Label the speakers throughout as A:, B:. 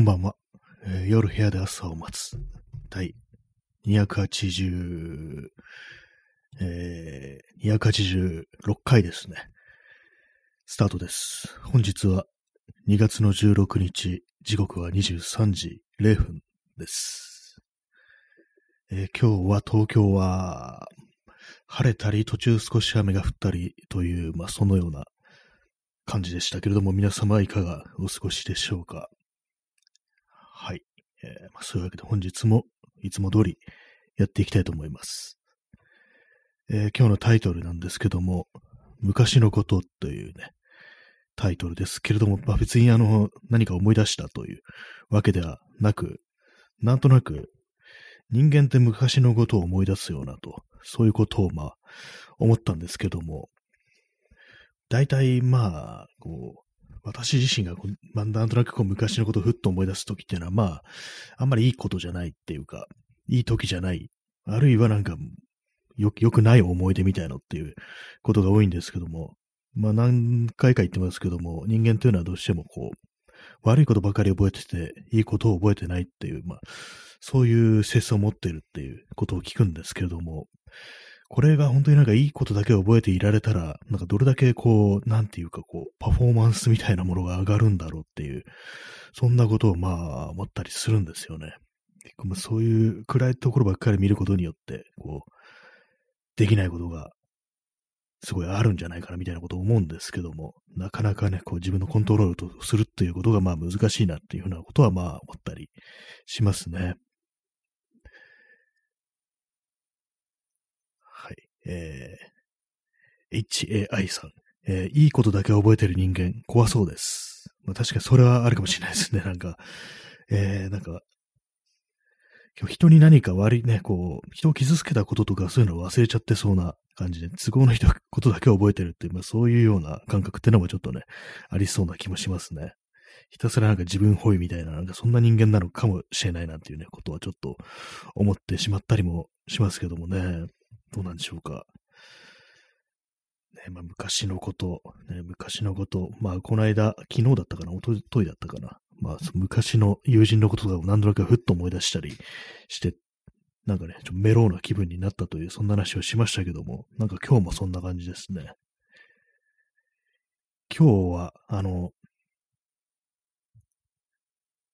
A: こんばんは、えー夜部屋で朝を待つ。第280、えー、286回ですね。スタートです。本日は2月の16日、時刻は23時0分です。えー今日は東京は晴れたり途中少し雨が降ったりという、まあそのような感じでしたけれども、皆様はいかがお過ごしでしょうか？はい。えーまあ、そういうわけで本日もいつも通りやっていきたいと思います。えー今日のタイトルなんですけども、昔のことというね、タイトルですけれども、まあ、別にあの、何か思い出したというわけではなく、なんとなく人間って昔のことを思い出すようなと、そういうことをまあ思ったんですけども、大体まあ、こう、私自身がこう、なんとなくこう昔のことをふっと思い出すときっていうのは、まあ、あんまりいいことじゃないっていうか、いい時じゃない、あるいはなんか、よ、良くない思い出みたいのっていうことが多いんですけども、まあ何回か言ってますけども、人間というのはどうしてもこう、悪いことばかり覚えてて、いいことを覚えてないっていう、まあ、そういう性質を持っているっていうことを聞くんですけれども、これが本当になんかいいことだけ覚えていられたら、なんかどれだけこう、なんていうかこう、パフォーマンスみたいなものが上がるんだろうっていう、そんなことをまあ思ったりするんですよね。結構まあそういう暗いところばっかり見ることによって、こう、できないことがすごいあるんじゃないかなみたいなことを思うんですけども、なかなかね、こう自分のコントロールとするっていうことがまあ難しいなっていうふうなことはまあ思ったりしますね。はい。えー、HAI さん。えーいいことだけ覚えてる人間、怖そうです。まあ確かにそれはあるかもしれないですね。なんか、えー、なんか、今日人に何か悪いね、こう、人を傷つけたこととかそういうのを忘れちゃってそうな感じで、都合のいいことだけ覚えてるっていう、まあそういうような感覚ってのもちょっとね、ありそうな気もしますね。ひたすらなんか自分本位みたいな、なんかそんな人間なのかもしれないなんていうね、ことはちょっと思ってしまったりもしますけどもね。どうなんでしょうか。ね、まあ昔のこと、ね、昔のこと、まあこの間、昨日だったかな、おとといだったかな。まあ昔の友人のこととかを何となくふっと思い出したりして、なんかね、ちょっとメローな気分になったという、そんな話をしましたけども、なんか今日もそんな感じですね。今日は、あの、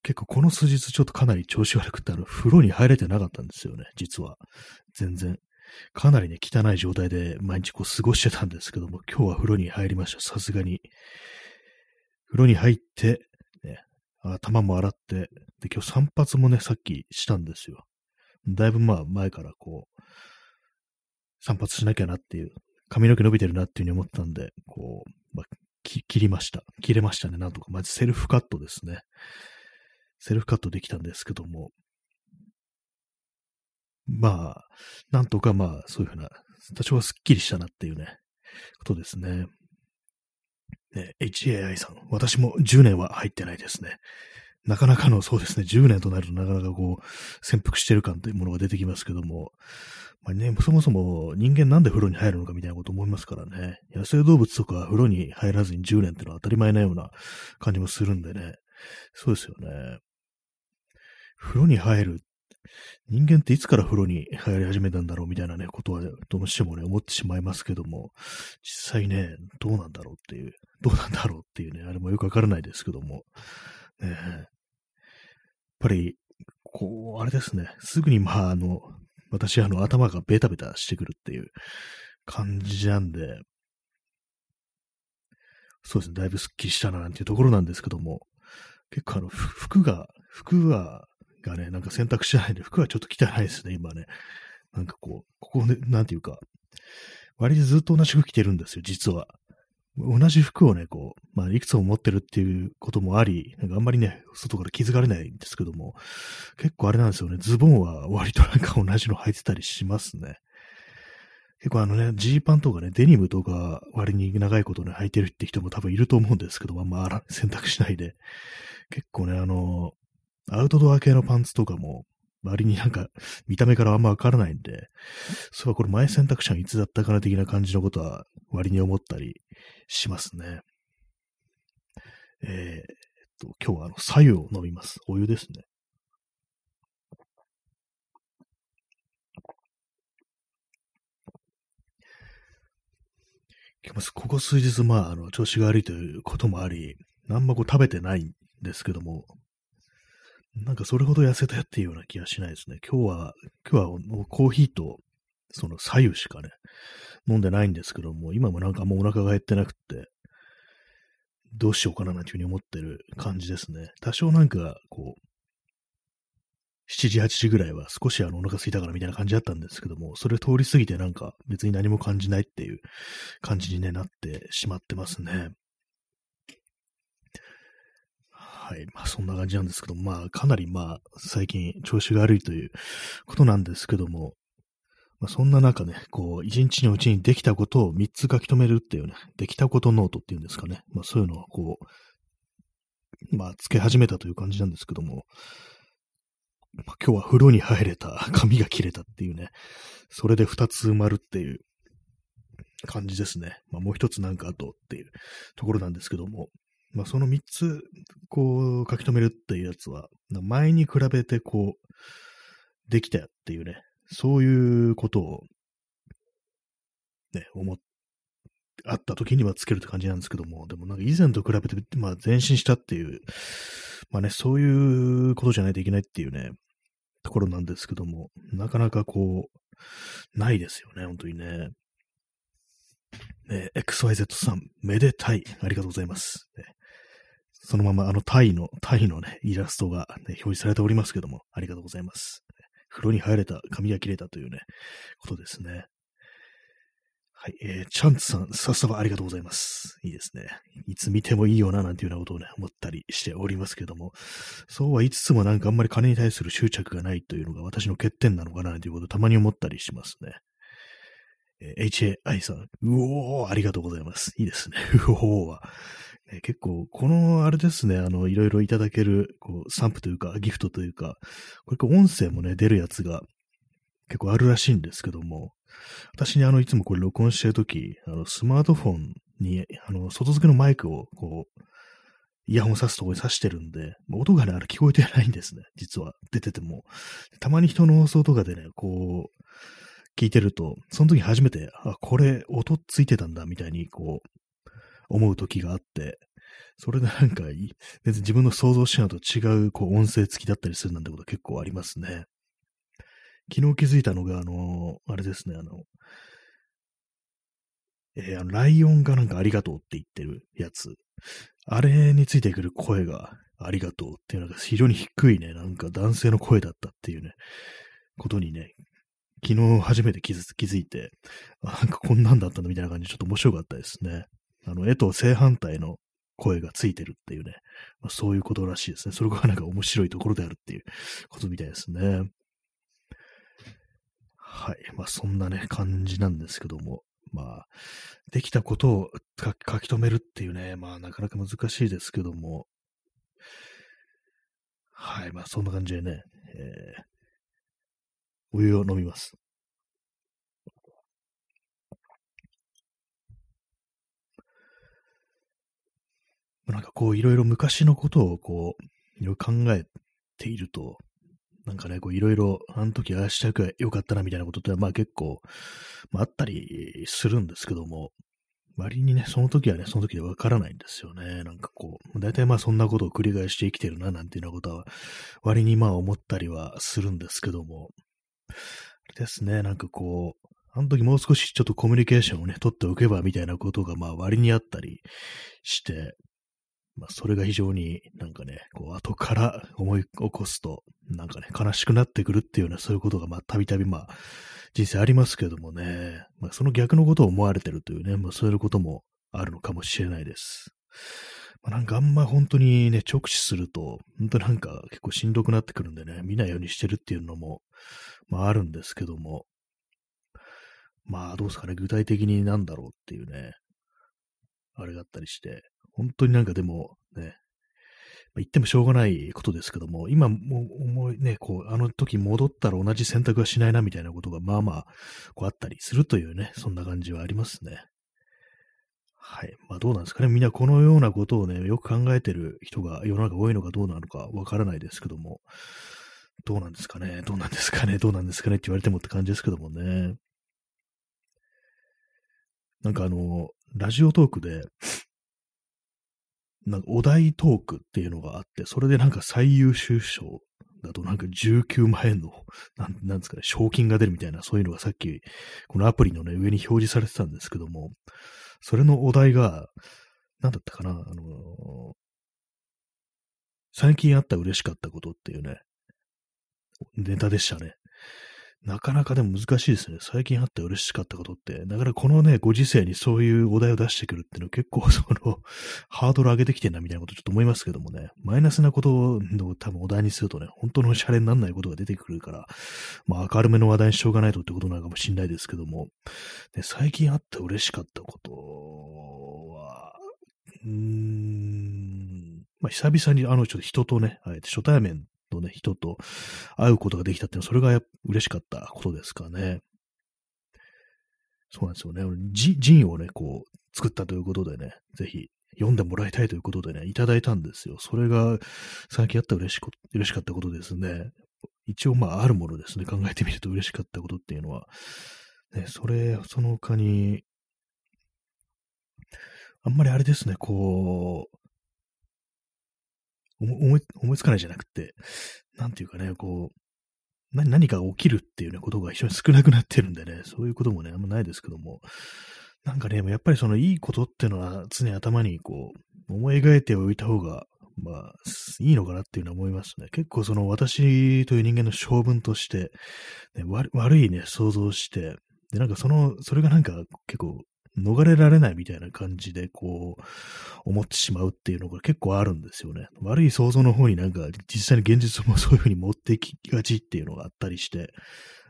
A: 結構この数日ちょっとかなり調子悪くて、あの、風呂に入れてなかったんですよね、実は。全然。かなりね、汚い状態で毎日こう過ごしてたんですけども、今日は風呂に入りました、さすがに。風呂に入って、ね、頭も洗って、で、今日散髪もね、さっきしたんですよ。だいぶまあ前からこう、散髪しなきゃなっていう、髪の毛伸びてるなっていうふうに思ったんで、こう、まあ、切りました。切れましたね、なんとか。まずセルフカットですね。セルフカットできたんですけども、まあ、なんとかまあ、そういうふうな、多少はスッキリしたなっていうね、ことですね。ね HAI さん、私も10年は入ってないですね。なかなかの、そうですね、10年となるとなかなかこう、潜伏してる感というものが出てきますけども、まあね、そもそも人間なんで風呂に入るのかみたいなこと思いますからね。野生動物とか風呂に入らずに10年ってのは当たり前なような感じもするんでね。そうですよね。風呂に入る。人間っていつから風呂に入り始めたんだろうみたいなね、ことはどうしてもね、思ってしまいますけども、実際ね、どうなんだろうっていう、どうなんだろうっていうね、あれもよくわからないですけども、ね、やっぱり、こう、あれですね、すぐにまあ、あの、私、あの、頭がベタベタしてくるっていう感じなんで、そうですね、だいぶスッキリしたななんていうところなんですけども、結構あの、服が、服が、がね、なんか洗濯しないで、服はちょっと汚いですね、今ね。なんかこう、ここね、なんていうか、割とずっと同じ服着てるんですよ、実は。同じ服をね、こう、まあ、いくつも持ってるっていうこともあり、なんかあんまりね、外から気づかれないんですけども、結構あれなんですよね、ズボンは割となんか同じの履いてたりしますね。結構あのね、ジーパンとかね、デニムとか割に長いことね、履いてるって人も多分いると思うんですけど、まあまあ、選択しないで。結構ね、あの、アウトドア系のパンツとかも、割になんか、見た目からあんまわからないんで、そういえばこれ前選択肢はいつだったかな的な感じのことは割に思ったりしますね。えー、っと、今日はあの、左右を飲みます。お湯ですね。ここ数日、まあ、あの、調子が悪いということもあり、あんまこう食べてないんですけども、なんかそれほど痩せたっていうような気がしないですね。今日は、今日はコーヒーと、その左右しかね、飲んでないんですけども、今もなんかあんまお腹が減ってなくって、どうしようかななんていうふうに思ってる感じですね。多少なんか、こう、7時、8時ぐらいは少しあのお腹空いたからみたいな感じだったんですけども、それ通り過ぎてなんか別に何も感じないっていう感じに、ね、なってしまってますね。はい。まあそんな感じなんですけど、まあかなりまあ最近調子が悪いということなんですけども、まあ、そんな中ね、こう、一日のうちにできたことを3つ書き留めるっていうね、できたことノートっていうんですかね。まあそういうのをこう、まあつけ始めたという感じなんですけども、まあ、今日は風呂に入れた、髪が切れたっていうね、それで2つ埋まるっていう感じですね。まあもう1つなんか後っていうところなんですけども、まあその3つ、こう書き留めるっていうやつは、前に比べてこう、できたっていうね、そういうことを、ね、思っ、あった時にはつけるって感じなんですけども、でもなんか以前と比べて、まあ前進したっていう、まあね、そういうことじゃないといけないっていうね、ところなんですけども、なかなかこう、ないですよね、本当にね。ね、XYZ さん、めでたい。ありがとうございます。ね、そのままあのタイの、タイのね、イラストが、ね、表示されておりますけども、ありがとうございます。風呂に入れた、髪が切れたというね、ことですね。はい、えー、チャンツさん、さっさばありがとうございます。いいですね。いつ見てもいいよな、なんていうようなことをね、思ったりしておりますけども、そうは言いつつもなんかあんまり金に対する執着がないというのが私の欠点なのかな、ということをたまに思ったりしますね。えー、HAI さん、うおー、ありがとうございます。いいですね。うおーは、ね、結構、この、あれですね、あの、いろいろいただける、こう、サンプというか、ギフトというか、これ、音声もね、出るやつが結構あるらしいんですけども、私にあの、いつもこれ録音してるとき、あの、スマートフォンに、あの、外付けのマイクを、こう、イヤホン挿すとこに挿してるんで、音がね、あれ聞こえてないんですね。実は、出てても。たまに人の放送とかでね、こう、聞いてると、その時初めて、あ、これ、音ついてたんだ、みたいに、こう、思う時があって、それでなんか、別に自分の想像してるのと違う、こう、音声付きだったりするなんてこと結構ありますね。昨日気づいたのが、あの、あれですね、あの、えー、あの、ライオンがなんかありがとうって言ってるやつ。あれについてくる声がありがとうっていうのが非常に低いね、なんか男性の声だったっていうね、ことにね、昨日初めて気づいて、なんかこんなんだったのみたいな感じでちょっと面白かったですね。あの、絵と正反対の声がついてるっていうね、まあ、そういうことらしいですね。それがなんか面白いところであるっていうことみたいですね。はい。まあそんなね、感じなんですけども、まあ、できたことを書き留めるっていうね、まあなかなか難しいですけども、はい。まあそんな感じでね、えー、お湯を飲みます。なんかこういろいろ昔のことをこう、いろいろ考えていると、なんかね、こういろいろ、あの時ああしたくよかったなみたいなことってまあ結構、まあ、あったりするんですけども、割にね、その時はね、その時でわからないんですよね。なんかこう、大体まあそんなことを繰り返して生きてるな、なんていうようなことは、割にまあ思ったりはするんですけども、あれですね、なんかこう、あの時もう少しちょっとコミュニケーションをね、取っておけばみたいなことがまあ割にあったりして、まあ、それが非常になんかね、こう、後から思い起こすと、なんかね、悲しくなってくるっていうような、そういうことが、まあ、たびたび、まあ、人生ありますけどもね、まあ、その逆のことを思われてるというね、まあ、そういうこともあるのかもしれないです。まあ、なんかあんま本当にね、直視すると、本当なんか結構しんどくなってくるんでね、見ないようにしてるっていうのも、まああるんですけども、まあどうですかね、具体的になんだろうっていうね、あれがあったりして、本当になんかでもね、言ってもしょうがないことですけども、今も思いね、こう、あの時戻ったら同じ選択はしないなみたいなことがまあまあ、こうあったりするというね、そんな感じはありますね。はい。まあどうなんですかね。みんなこのようなことをね、よく考えてる人が世の中多いのかどうなのかわからないですけども、どうなんですかね。どうなんですかね。どうなんですかねって言われてもって感じですけどもね。なんかあの、ラジオトークで、なんかお題トークっていうのがあって、それでなんか最優秀賞だとなんか19万円の、なんなんですかね、賞金が出るみたいな、そういうのがさっき、このアプリのね、上に表示されてたんですけども、それのお題が、なんだったかな、あのー、最近あった嬉しかったことっていうね、ネタでしたね。なかなかでも難しいですね。最近あって嬉しかったことって。だからこのね、ご時世にそういうお題を出してくるっていうのは結構 その、ハードル上げてきてんなみたいなことちょっと思いますけどもね。マイナスなことを多分お題にするとね、本当のシャレにならないことが出てくるから、まあ明るめの話題にしようがないとってことなのかもしれないですけども、ね、最近あって嬉しかったことは、うーん、まあ久々にあのちょっと人とね、あえて初対面のね、人と会うことができたっていうのは、それが嬉しかったことですかね。そうなんですよね。ジンをね、こう、作ったということでね、ぜひ読んでもらいたいということでね、いただいたんですよ。それが最近あった嬉し嬉しかったことですね。一応まああるものですね。考えてみると嬉しかったことっていうのは。ね、それ、その他に、あんまりあれですね、こう、思い、思いつかないじゃなくて、なんていうかね、こう、何何かが起きるっていうね、ことが非常に少なくなってるんでね、そういうこともね、あんまないですけども、なんかね、やっぱりそのいいことっていうのは常に頭にこう、思い描いておいた方が、まあ、いいのかなっていうのは思いますね。結構その私という人間の性分として、ね、悪いね、想像して、で、なんかその、それがなんか結構逃れられないみたいな感じで、こう、思ってしまうっていうのが結構あるんですよね。悪い想像の方になんか、実際に現実もそういう風に持ってきがちっていうのがあったりして、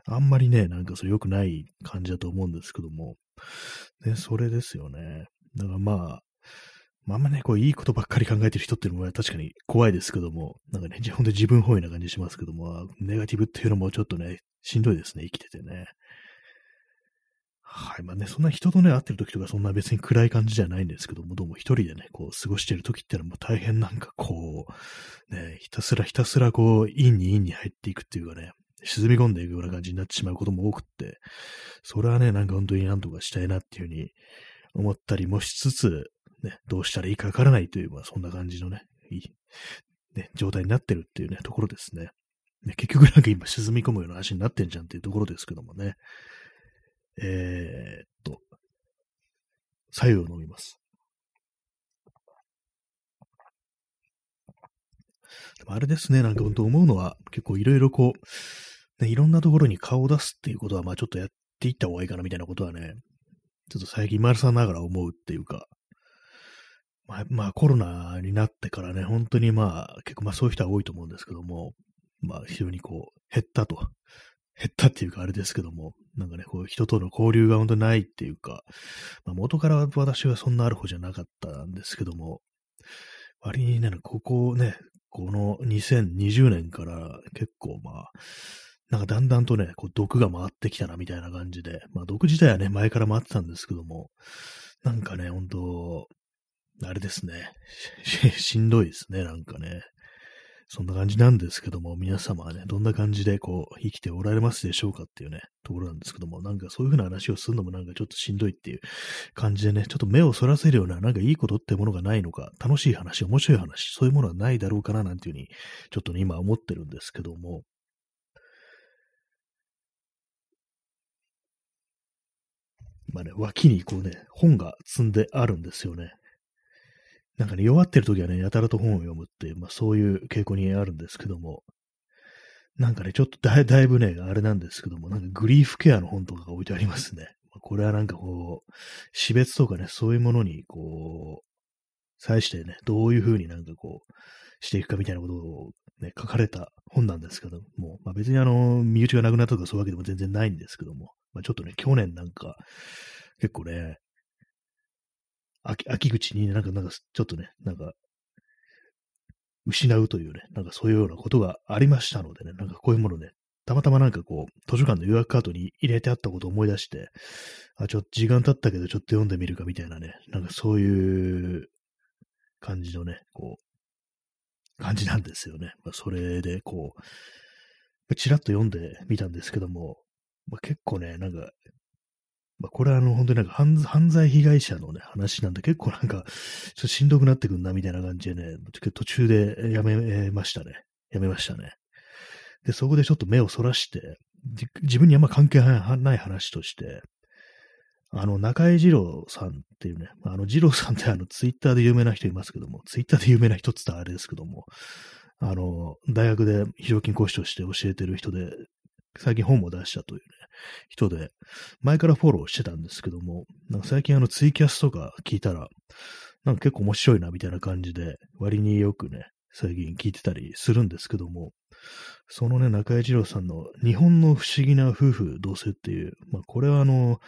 A: あんまりね、なんかそれ良くない感じだと思うんですけども、ね、それですよね。だからまあ、まあ、んまね、こう、いいことばっかり考えてる人っていうのも確かに怖いですけども、なんかね、本当に自分本位な感じしますけども、ネガティブっていうのもちょっとね、しんどいですね、生きててね。はい。まあね、そんな人とね、会ってる時とかそんな別に暗い感じじゃないんですけども、どうも一人でね、こう過ごしてる時ってのはもう大変なんかこう、ね、ひたすらひたすらこう、陰に陰に入っていくっていうかね、沈み込んでいくような感じになってしまうことも多くって、それはね、なんか本当になんとかしたいなっていうふうに思ったりもしつつ、ね、どうしたらいいかわからないという、まあそんな感じのね、いい、ね、状態になってるっていうね、ところですね。ね結局なんか今沈み込むような話になってんじゃんっていうところですけどもね。えー、っと、左右を飲みます。でもあれですね、なんか本当思うのは、結構いろいろこう、ね、いろんなところに顔を出すっていうことは、まあちょっとやっていった方がいいかなみたいなことはね、ちょっと最近丸さんながら思うっていうか、まあ、まあコロナになってからね、本当にまあ結構まあそういう人は多いと思うんですけども、まあ非常にこう減ったと減ったっていうかあれですけども、なんかね、こう人との交流が本当にないっていうか、まあ、元から私はそんなある方じゃなかったんですけども、割にね、ここね、この2020年から結構まあ、なんかだんだんとね、こう毒が回ってきたなみたいな感じで、まあ毒自体はね、前から回ってたんですけども、なんかね、本当あれですねしんどいですね、なんかね。そんな感じなんですけども、皆様はね、どんな感じでこう、生きておられますでしょうかっていうね、ところなんですけども、なんかそういう風な話をするのもなんかちょっとしんどいっていう感じでね、ちょっと目をそらせるような、なんかいいことってものがないのか、楽しい話、面白い話、そういうものはないだろうかな、なんていうふうに、ちょっとね、今思ってるんですけども、まあね、脇にこうね、本が積んであるんですよね。なんかね、弱ってる時はね、やたらと本を読むっていう、まあそういう傾向にあるんですけども、なんかね、ちょっとだだいぶね、あれなんですけども、なんかグリーフケアの本とかが置いてありますね。これはなんかこう、死別とかね、そういうものに、こう、際してね、どういうふうになんかこう、していくかみたいなことをね、書かれた本なんですけども、まあ別にあの、身内がなくなったとかそういうわけでも全然ないんですけども、まあちょっとね、去年なんか、結構ね、秋秋口になんか、なんか、ちょっとね、なんか、失うというね、なんかそういうようなことがありましたのでね、なんかこういうものね、たまたまなんかこう、図書館の予約カートに入れてあったことを思い出して、あ、ちょっと時間経ったけどちょっと読んでみるかみたいなね、なんかそういう感じのね、こう、感じなんですよね。まあ、それで、こう、ちらっと読んでみたんですけども、まあ、結構ね、なんか、まあ、これはあの、本当になんか犯罪被害者のね、話なんで、結構なんか、ちょっとしんどくなってくんな、みたいな感じでね、途中でやめましたね。やめましたね。で、そこでちょっと目をそらして、自分にあんま関係ない話として、あの、中井二郎さんっていうね、あの、二郎さんってあの、ツイッターで有名な人いますけども、ツイッターで有名な人って言ったらあれですけども、あの、大学で非常勤講師として教えてる人で、最近本も出したというね、人で、前からフォローしてたんですけども、なんか最近あのツイキャスとか聞いたら、なんか結構面白いなみたいな感じで、割によくね、最近聞いてたりするんですけども、そのね、中井二郎さんの日本の不思議な夫婦同棲っていう、まあこれはあの、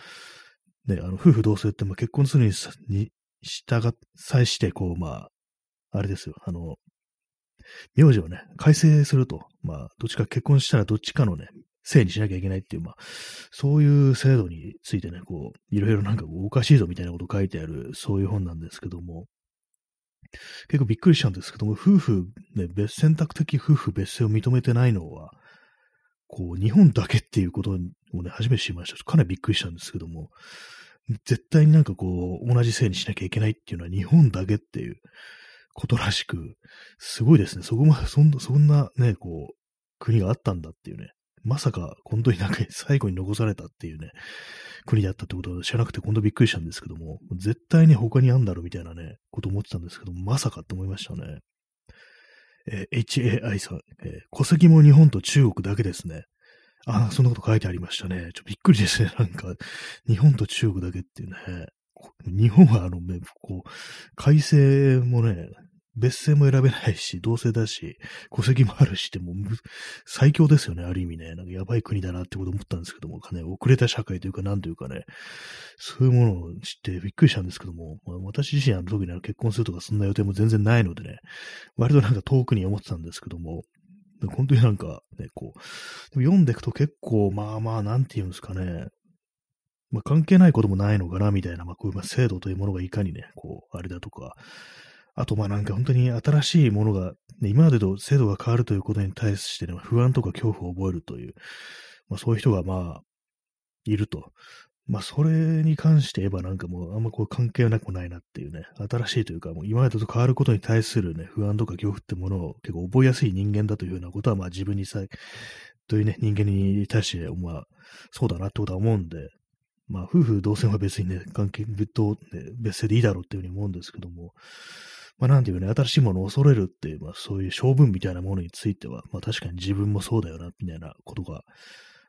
A: ね、あの夫婦同棲って結婚するにに従、際して、こう、まあ、あれですよ、あの、名字をね、改正すると、まあ、どっちか結婚したらどっちかのね、せいにしなきゃいけないっていう、まあ、そういう制度についてね、こう、いろいろなんかおかしいぞみたいなこと書いてある、そういう本なんですけども、結構びっくりしたんですけども、夫婦、ね、別選択的夫婦別姓を認めてないのは、こう、日本だけっていうことをね、初めて知りました。かなりびっくりしたんですけども、絶対になんかこう、同じせいにしなきゃいけないっていうのは日本だけっていうことらしく、すごいですね。そこまで、そんな、そんなね、こう、国があったんだっていうね。まさか、本当になんか最後に残されたっていうね、国だったってことを知らなくて本当びっくりしたんですけども、絶対に他にあんだろうみたいなね、こと思ってたんですけども、まさかって思いましたね。えー、HAI さん、えー、戸籍も日本と中国だけですね。あ、そんなこと書いてありましたね。ちょびっくりですね。なんか、日本と中国だけっていうね。日本はあの、ねこう、改正もね、別姓も選べないし、同性だし、戸籍もあるしって、もう、最強ですよね、ある意味ね。なんかやばい国だなってこと思ったんですけども、かね、遅れた社会というか、なんというかね、そういうものを知ってびっくりしたんですけども、まあ、私自身は特に結婚するとかそんな予定も全然ないのでね、割となんか遠くに思ってたんですけども、本当になんかね、こう、でも読んでいくと結構、まあまあ、なんて言うんですかね、まあ関係ないこともないのかな、みたいな、まあこういう制度というものがいかにね、こう、あれだとか、あと、まあなんか本当に新しいものが、ね、今までと制度が変わるということに対して、ね、不安とか恐怖を覚えるという、まあそういう人がまあ、いると。まあそれに関して言えばなんかもうあんまこう関係なくもないなっていうね、新しいというかもう今までと変わることに対するね、不安とか恐怖ってものを結構覚えやすい人間だというようなことはまあ自分にさ、というね、人間に対して、まあそうだなってことは思うんで、まあ夫婦同棲は別にね、関係別、ね、別姓でいいだろうっていうふうに思うんですけども、まあ、なんていうね、新しいものを恐れるっていう、まあ、そういう性分みたいなものについては、まあ、確かに自分もそうだよな、みたいなことが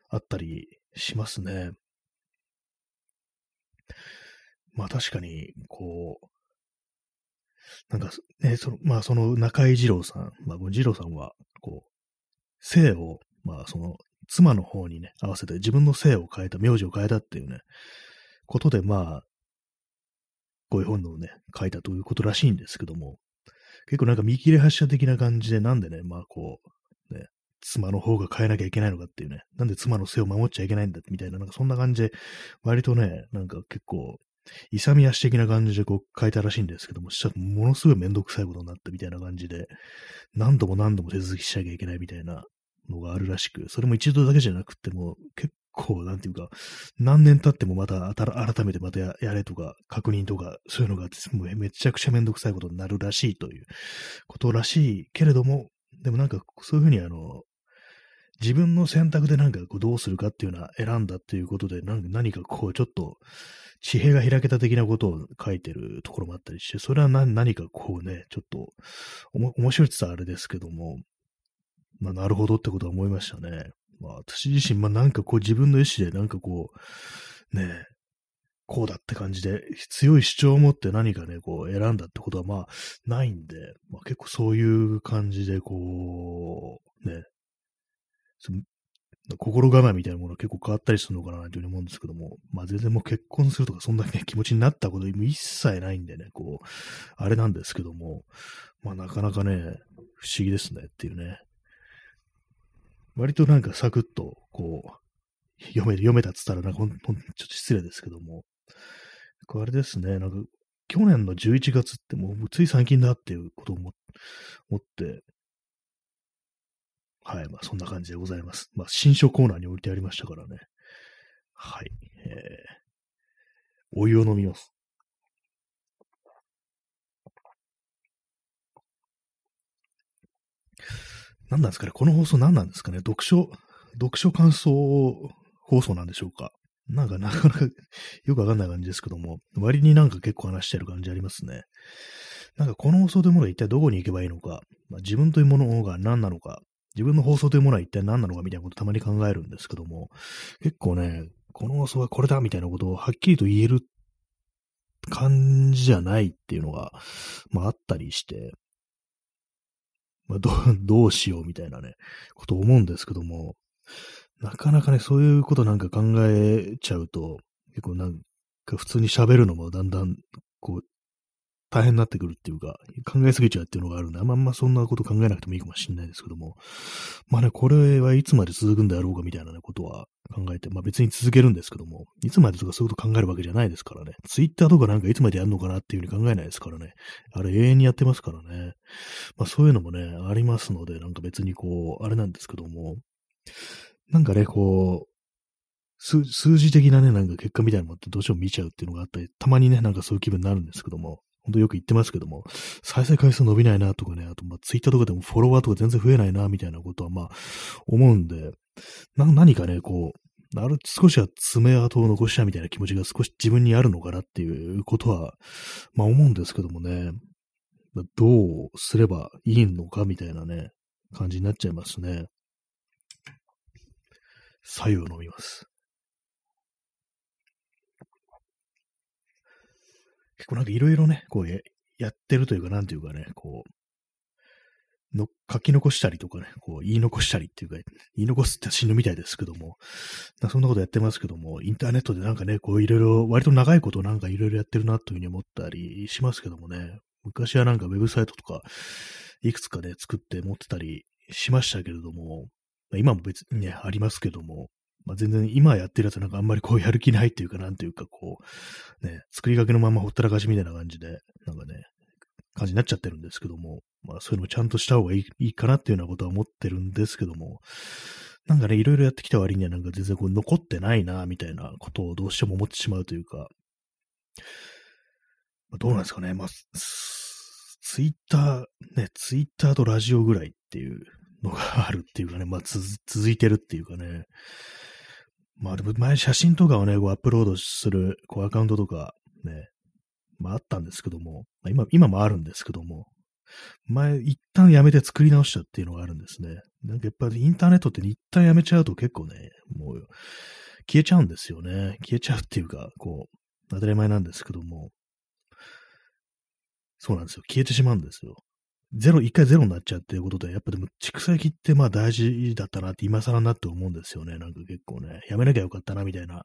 A: あったりしますね。まあ、確かに、こう、なんか、ね、その、まあ、その中井二郎さん、まあ、二郎さんは、こう、姓を、まあ、その、妻の方にね、合わせて自分の姓を変えた、名字を変えたっていうね、ことで、まあ、こういう本をね、書いたということらしいんですけども、結構なんか見切れ発車的な感じで、なんでね、まあこう、ね、妻の方が変えなきゃいけないのかっていうね、なんで妻の背を守っちゃいけないんだみたいな、なんかそんな感じで、割とね、なんか結構、勇み足的な感じでこう書いたらしいんですけども、したらものすごいめんどくさいことになったみたいな感じで、何度も何度も手続きしなきゃいけないみたいなのがあるらしく、それも一度だけじゃなくても、結構、なんていうか、何年経ってもまた改めてまたやれとか、確認とか、そういうのがめちゃくちゃめんどくさいことになるらしいということらしいけれども、でもなんかそういうふうにあの、自分の選択でなんかこうどうするかっていうのは選んだっていうことで、なんか何かこうちょっと、地平が開けた的なことを書いてるところもあったりして、それは何何かこうね、ちょっと、面白いって言ったらあれですけども、まあなるほどってことは思いましたね。まあ私自身、まあなんかこう自分の意思でなんかこう、ねこうだって感じで、強い主張を持って何かね、こう選んだってことはまあないんで、まあ結構そういう感じでこう、ね、心構えみたいなものが結構変わったりするのかなというふうに思うんですけども、まあ全然もう結婚するとかそんな、ね、気持ちになったこと一切ないんでね、こう、あれなんですけども、まあなかなかね、不思議ですねっていうね、割となんかサクッと、こう、読める、読めたっつったらなんかほん、ほん、ちょっと失礼ですけども、あれですね、なんか、去年の11月ってもうつい最近だっていうことを思って、はい、まあそんな感じでございます。まあ新書コーナーに置いてありましたからね。はい。えー、お湯を飲みます。何なんですかね？この放送何なんですかね？読書、読書感想放送なんでしょうか？なんかなかなか よくわかんない感じですけども、割になんか結構話してる感じありますね。なんかこの放送というものは一体どこに行けばいいのか、まあ、自分というものが何なのか、自分の放送というものは一体何なのかみたいなことをたまに考えるんですけども、結構ね、この放送はこれだみたいなことをはっきりと言える感じじゃないっていうのが、まああったりして、まあど どうしようみたいなね、こと思うんですけども、なかなかね、そういうことなんか考えちゃうと、結構なんか普通に喋るのもだんだん、こう、大変になってくるっていうか、考えすぎちゃうっていうのがあるんで、あんまんまそんなこと考えなくてもいいかもしれないですけども、まあね、これはいつまで続くんだろうかみたいな、ことは考えて、まあ別に続けるんですけども、いつまでとかそういうこと考えるわけじゃないですからね。ツイッターとかなんかいつまでやるのかなっていうふうに考えないですからね。あれ永遠にやってますからね。まあそういうのもね、ありますので、なんか別にこう、あれなんですけども、なんかね、こう、数数字的なね、なんか結果みたいなのもってどうしても見ちゃうっていうのがあったり、たまにね、なんかそういう気分になるんですけども、本当よく言ってますけども、再生回数伸びないなとかね、あと、まあ、ツイッターとかでもフォロワーとか全然増えないな、みたいなことは、まあ、思うんで、何かね、こう、ある、少しは爪痕を残したみたいな気持ちが少し自分にあるのかなっていうことは、まあ思うんですけどもね、どうすればいいのかみたいなね、感じになっちゃいますね。左右飲みます。結構なんかいろいろね、こうやってるというか、なんていうかね、こう、の、書き残したりとかね、こう言い残したりっていうか、言い残すって死ぬみたいですけども、そんなことやってますけども、インターネットでなんかね、こういろいろ、割と長いことなんかいろいろやってるなというふうに思ったりしますけどもね、昔はなんかウェブサイトとか、いくつかね、作って持ってたりしましたけれども、今も別にね、ありますけども、まあ、全然今やってるやつなんかあんまりこうやる気ないっていうか、なんていうかこう、ね、作りかけのままほったらかしみたいな感じで、なんかね、感じになっちゃってるんですけども、まあそういうのもちゃんとした方がいいいいかなっていうようなことは思ってるんですけども、なんかね、いろいろやってきた割にはなんか全然こう残ってないな、みたいなことをどうしても思ってしまうというか、まあ、どうなんですかね、まあ、ツイッター、ね、ツイッターとラジオぐらいっていうのがあるっていうかね、まあ続いてるっていうかね、まあでも前写真とかをね、こうアップロードするこうアカウントとかね、まああったんですけども、まあ、今、今もあるんですけども、前一旦やめて作り直したっていうのがあるんですね。なんかやっぱりインターネットって一旦やめちゃうと結構ね、もう消えちゃうんですよね。消えちゃうっていうか、こう、当たり前なんですけども、そうなんですよ。消えてしまうんですよ。ゼロ、一回ゼロになっちゃうっていうことで、やっぱでも蓄積ってまあ大事だったなって今更になって思うんですよね。なんか結構ね、やめなきゃよかったなみたいな。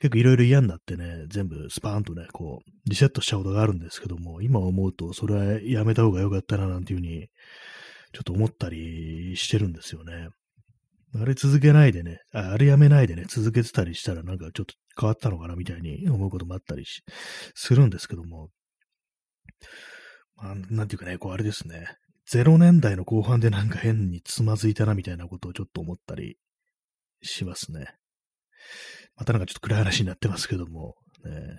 A: 結構いろいろ嫌になってね、全部スパーンとね、こう、リセットしちゃうことがあるんですけども、今思うとそれはやめた方がよかったななんていうふうに、ちょっと思ったりしてるんですよね。あれ続けないでね、あれやめないでね、続けてたりしたらなんかちょっと変わったのかなみたいに思うこともあったりするんですけども、あ、なんていうかね、こうあれですね。0年代の後半でなんか変につまずいたなみたいなことをちょっと思ったりしますね。またなんかちょっと暗い話になってますけども、ね、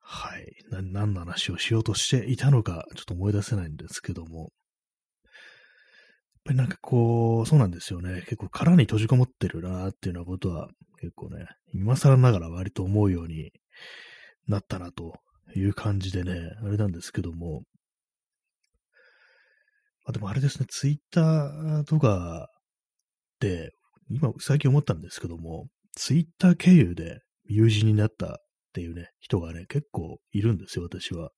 A: はい。何の話をしようとしていたのか、ちょっと思い出せないんですけども、やっぱりなんかこう、そうなんですよね。結構殻に閉じこもってるなっていうようなことは、結構ね、今更ながら割と思うようになったなという感じでね、あれなんですけども、あでもあれですね、ツイッターとかで、今最近思ったんですけども、ツイッター経由で友人になったっていうね、人がね、結構いるんですよ、私は。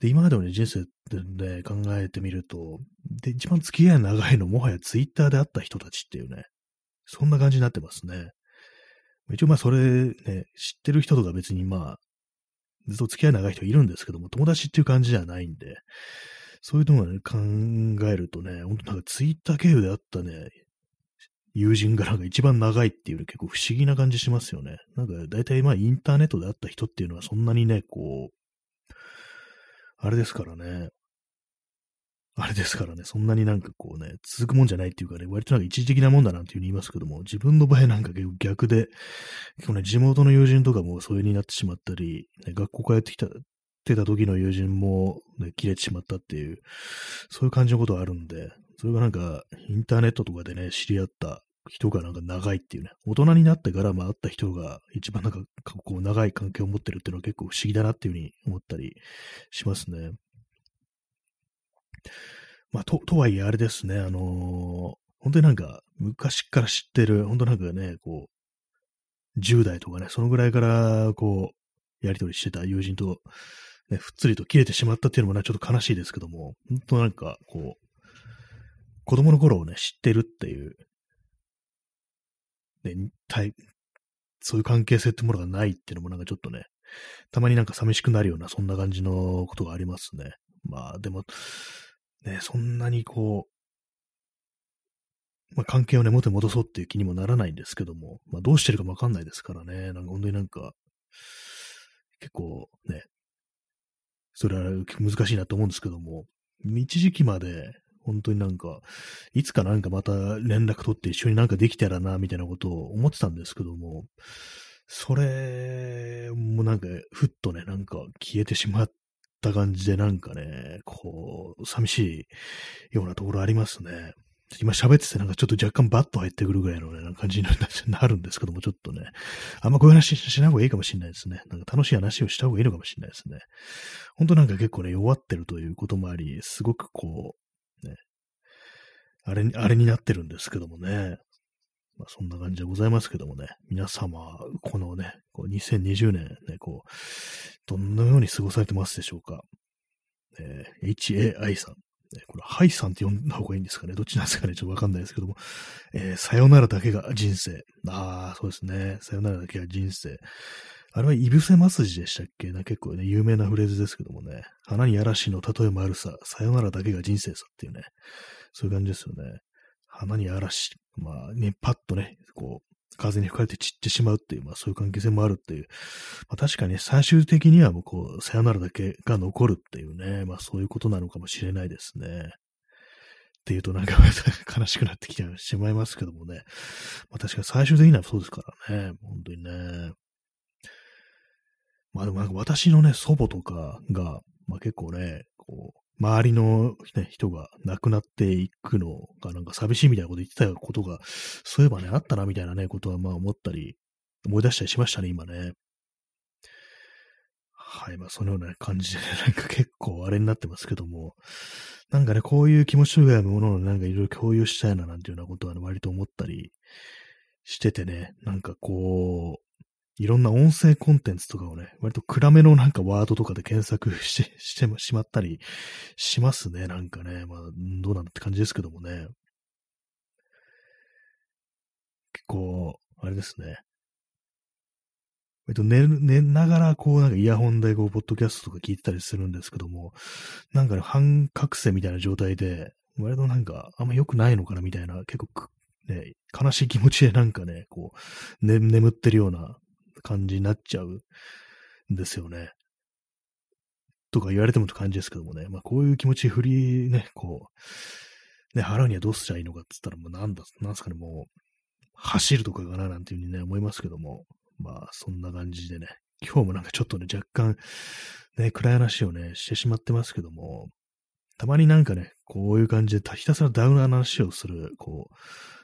A: で、今までの、ね、人生で、ね、考えてみると、で、一番付き合い長いのもはやツイッターで会った人たちっていうね、そんな感じになってますね。一応まあそれね、知ってる人とか別にまあ、ずっと付き合い長い人いるんですけども、友達っていう感じじゃないんで、そういうのをね、考えるとね、本当なんかツイッター経由であったね、友人柄が一番長いっていうの結構不思議な感じしますよね。なんか大体まあインターネットで会った人っていうのはそんなにね、こう、あれですからね。あれですからね、そんなになんかこうね、続くもんじゃないっていうかね、割となんか一時的なもんだなんていうふうに言いますけども、自分の場合なんか結構逆で、結構ね、地元の友人とかもそういうになってしまったり、ね、学校帰ってきた、ってた時の友人も、ね、切れてしまったっていう、そういう感じのことがあるんで、それがなんか、インターネットとかでね、知り合った人がなんか長いっていうね、大人になってからまあ会った人が一番なんか、こう長い関係を持ってるっていうのは結構不思議だなっていうふうに思ったりしますね。まあ、と、とはいえあれですね、あのー、本当になんか、昔から知ってる、本当なんかね、こう、10代とかね、そのぐらいから、こう、やりとりしてた友人と、ね、ふっつりと切れてしまったっていうのもね、ちょっと悲しいですけども、本当なんか、こう、子供の頃をね、知ってるっていう、ね、そういう関係性ってものがないっていうのもなんかちょっとね、たまになんか寂しくなるような、そんな感じのことがありますね。まあ、でも、ね、そんなにこう、まあ、関係をね、元に戻そうっていう気にもならないんですけども、まあ、どうしてるかもわかんないですからね、なんか本当になんか、結構ね、それは難しいなと思うんですけども、一時期まで、本当になんか、いつかなんかまた連絡取って一緒になんかできたらな、みたいなことを思ってたんですけども、それもなんか、ふっとね、なんか消えてしまった感じでなんかね、こう、寂しいようなところありますね。今喋っててなんかちょっと若干バッと入ってくるぐらいのね、感じになるんですけども、ちょっとね、あんまこういう話しない方がいいかもしれないですね。なんか楽しい話をした方がいいのかもしれないですね。本当なんか結構ね、弱ってるということもあり、すごくこう、ね、あれに、あれになってるんですけどもね。まあ、そんな感じでございますけどもね、皆様、このね、こう2020年ね、こう、どのように過ごされてますでしょうか。えー、HAI さん。これ、ハイさんって呼んだ方がいいんですかねどっちなんですかねちょっとわかんないですけども。えー、さよならだけが人生。ああ、そうですね。さよならだけが人生。あれは、イブセマスジでしたっけ？な結構ね、有名なフレーズですけどもね。花に嵐の例えもあるさ、さよならだけが人生さっていうね。そういう感じですよね。花に嵐。まあね、パッとね、こう、風に吹かれて散ってしまうっていう、まあそういう関係性もあるっていう。まあ確かに最終的にはもうこう、さよならだけが残るっていうね、まあそういうことなのかもしれないですね。っていうとなんか 悲しくなってきてしまいますけどもね。まあ確かに最終的にはそうですからね。本当にね。まあでもなんか私のね、祖母とかが、まあ結構ね、こう、周りの、ね、人が亡くなっていくのがなんか寂しいみたいなこと言ってたことが、そういえばね、あったなみたいなね、ことはまあ思ったり、思い出したりしましたね、今ね。はい、まあそのような感じで、なんか結構あれになってますけども、なんかね、こういう気持ち以外のものをなんかいろいろ共有したいななんていうようなことは、ね、割と思ったりしててね、なんかこう、いろんな音声コンテンツとかをね、割と暗めのなんかワードとかで検索して してしまったりしますね。なんかね。まあ、どうなんだって感じですけどもね。結構、あれですね。えっと、寝、寝ながら、こう、なんかイヤホンで、こう、ポッドキャストとか聞いてたりするんですけども、なんかね、半覚醒みたいな状態で、割となんか、あんま良くないのかなみたいな、結構ね、悲しい気持ちでなんかね、こう、ね、眠ってるような感じになっちゃうんですよね。とか言われてもって感じですけどもね。まあこういう気持ち振りね、こう、ね、払うにはどうしたらいいのかって言ったら、もうなんだ、なんすかね、もう、走るとかかななんていうふうにね、思いますけども。まあそんな感じでね。今日もなんかちょっとね、若干、ね、暗い話をね、してしまってますけども、たまになんかね、こういう感じでひたすらダウンな話をする、こう、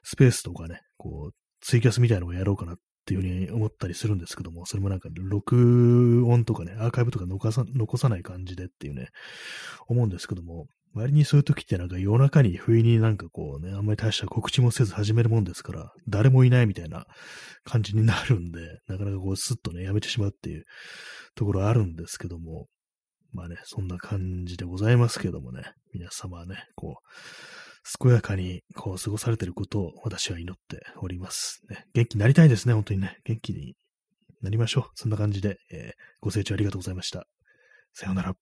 A: スペースとかね、こう、ツイキャスみたいなのをやろうかなっっていうふうに思ったりするんですけども、それもなんか録音とかね、アーカイブとか残さ残さない感じでっていうね、思うんですけども、割にそういう時ってなんか夜中に不意になんかこうね、あんまり大した告知もせず始めるもんですから、誰もいないみたいな感じになるんで、なかなかこうスッとね、やめてしまうっていうところあるんですけども、まあね、そんな感じでございますけどもね、皆様ね、こう、健やかにこう過ごされていることを私は祈っております。ね、元気になりたいですね、本当にね。元気になりましょう。そんな感じで、えー、ご清聴ありがとうございました。さようなら。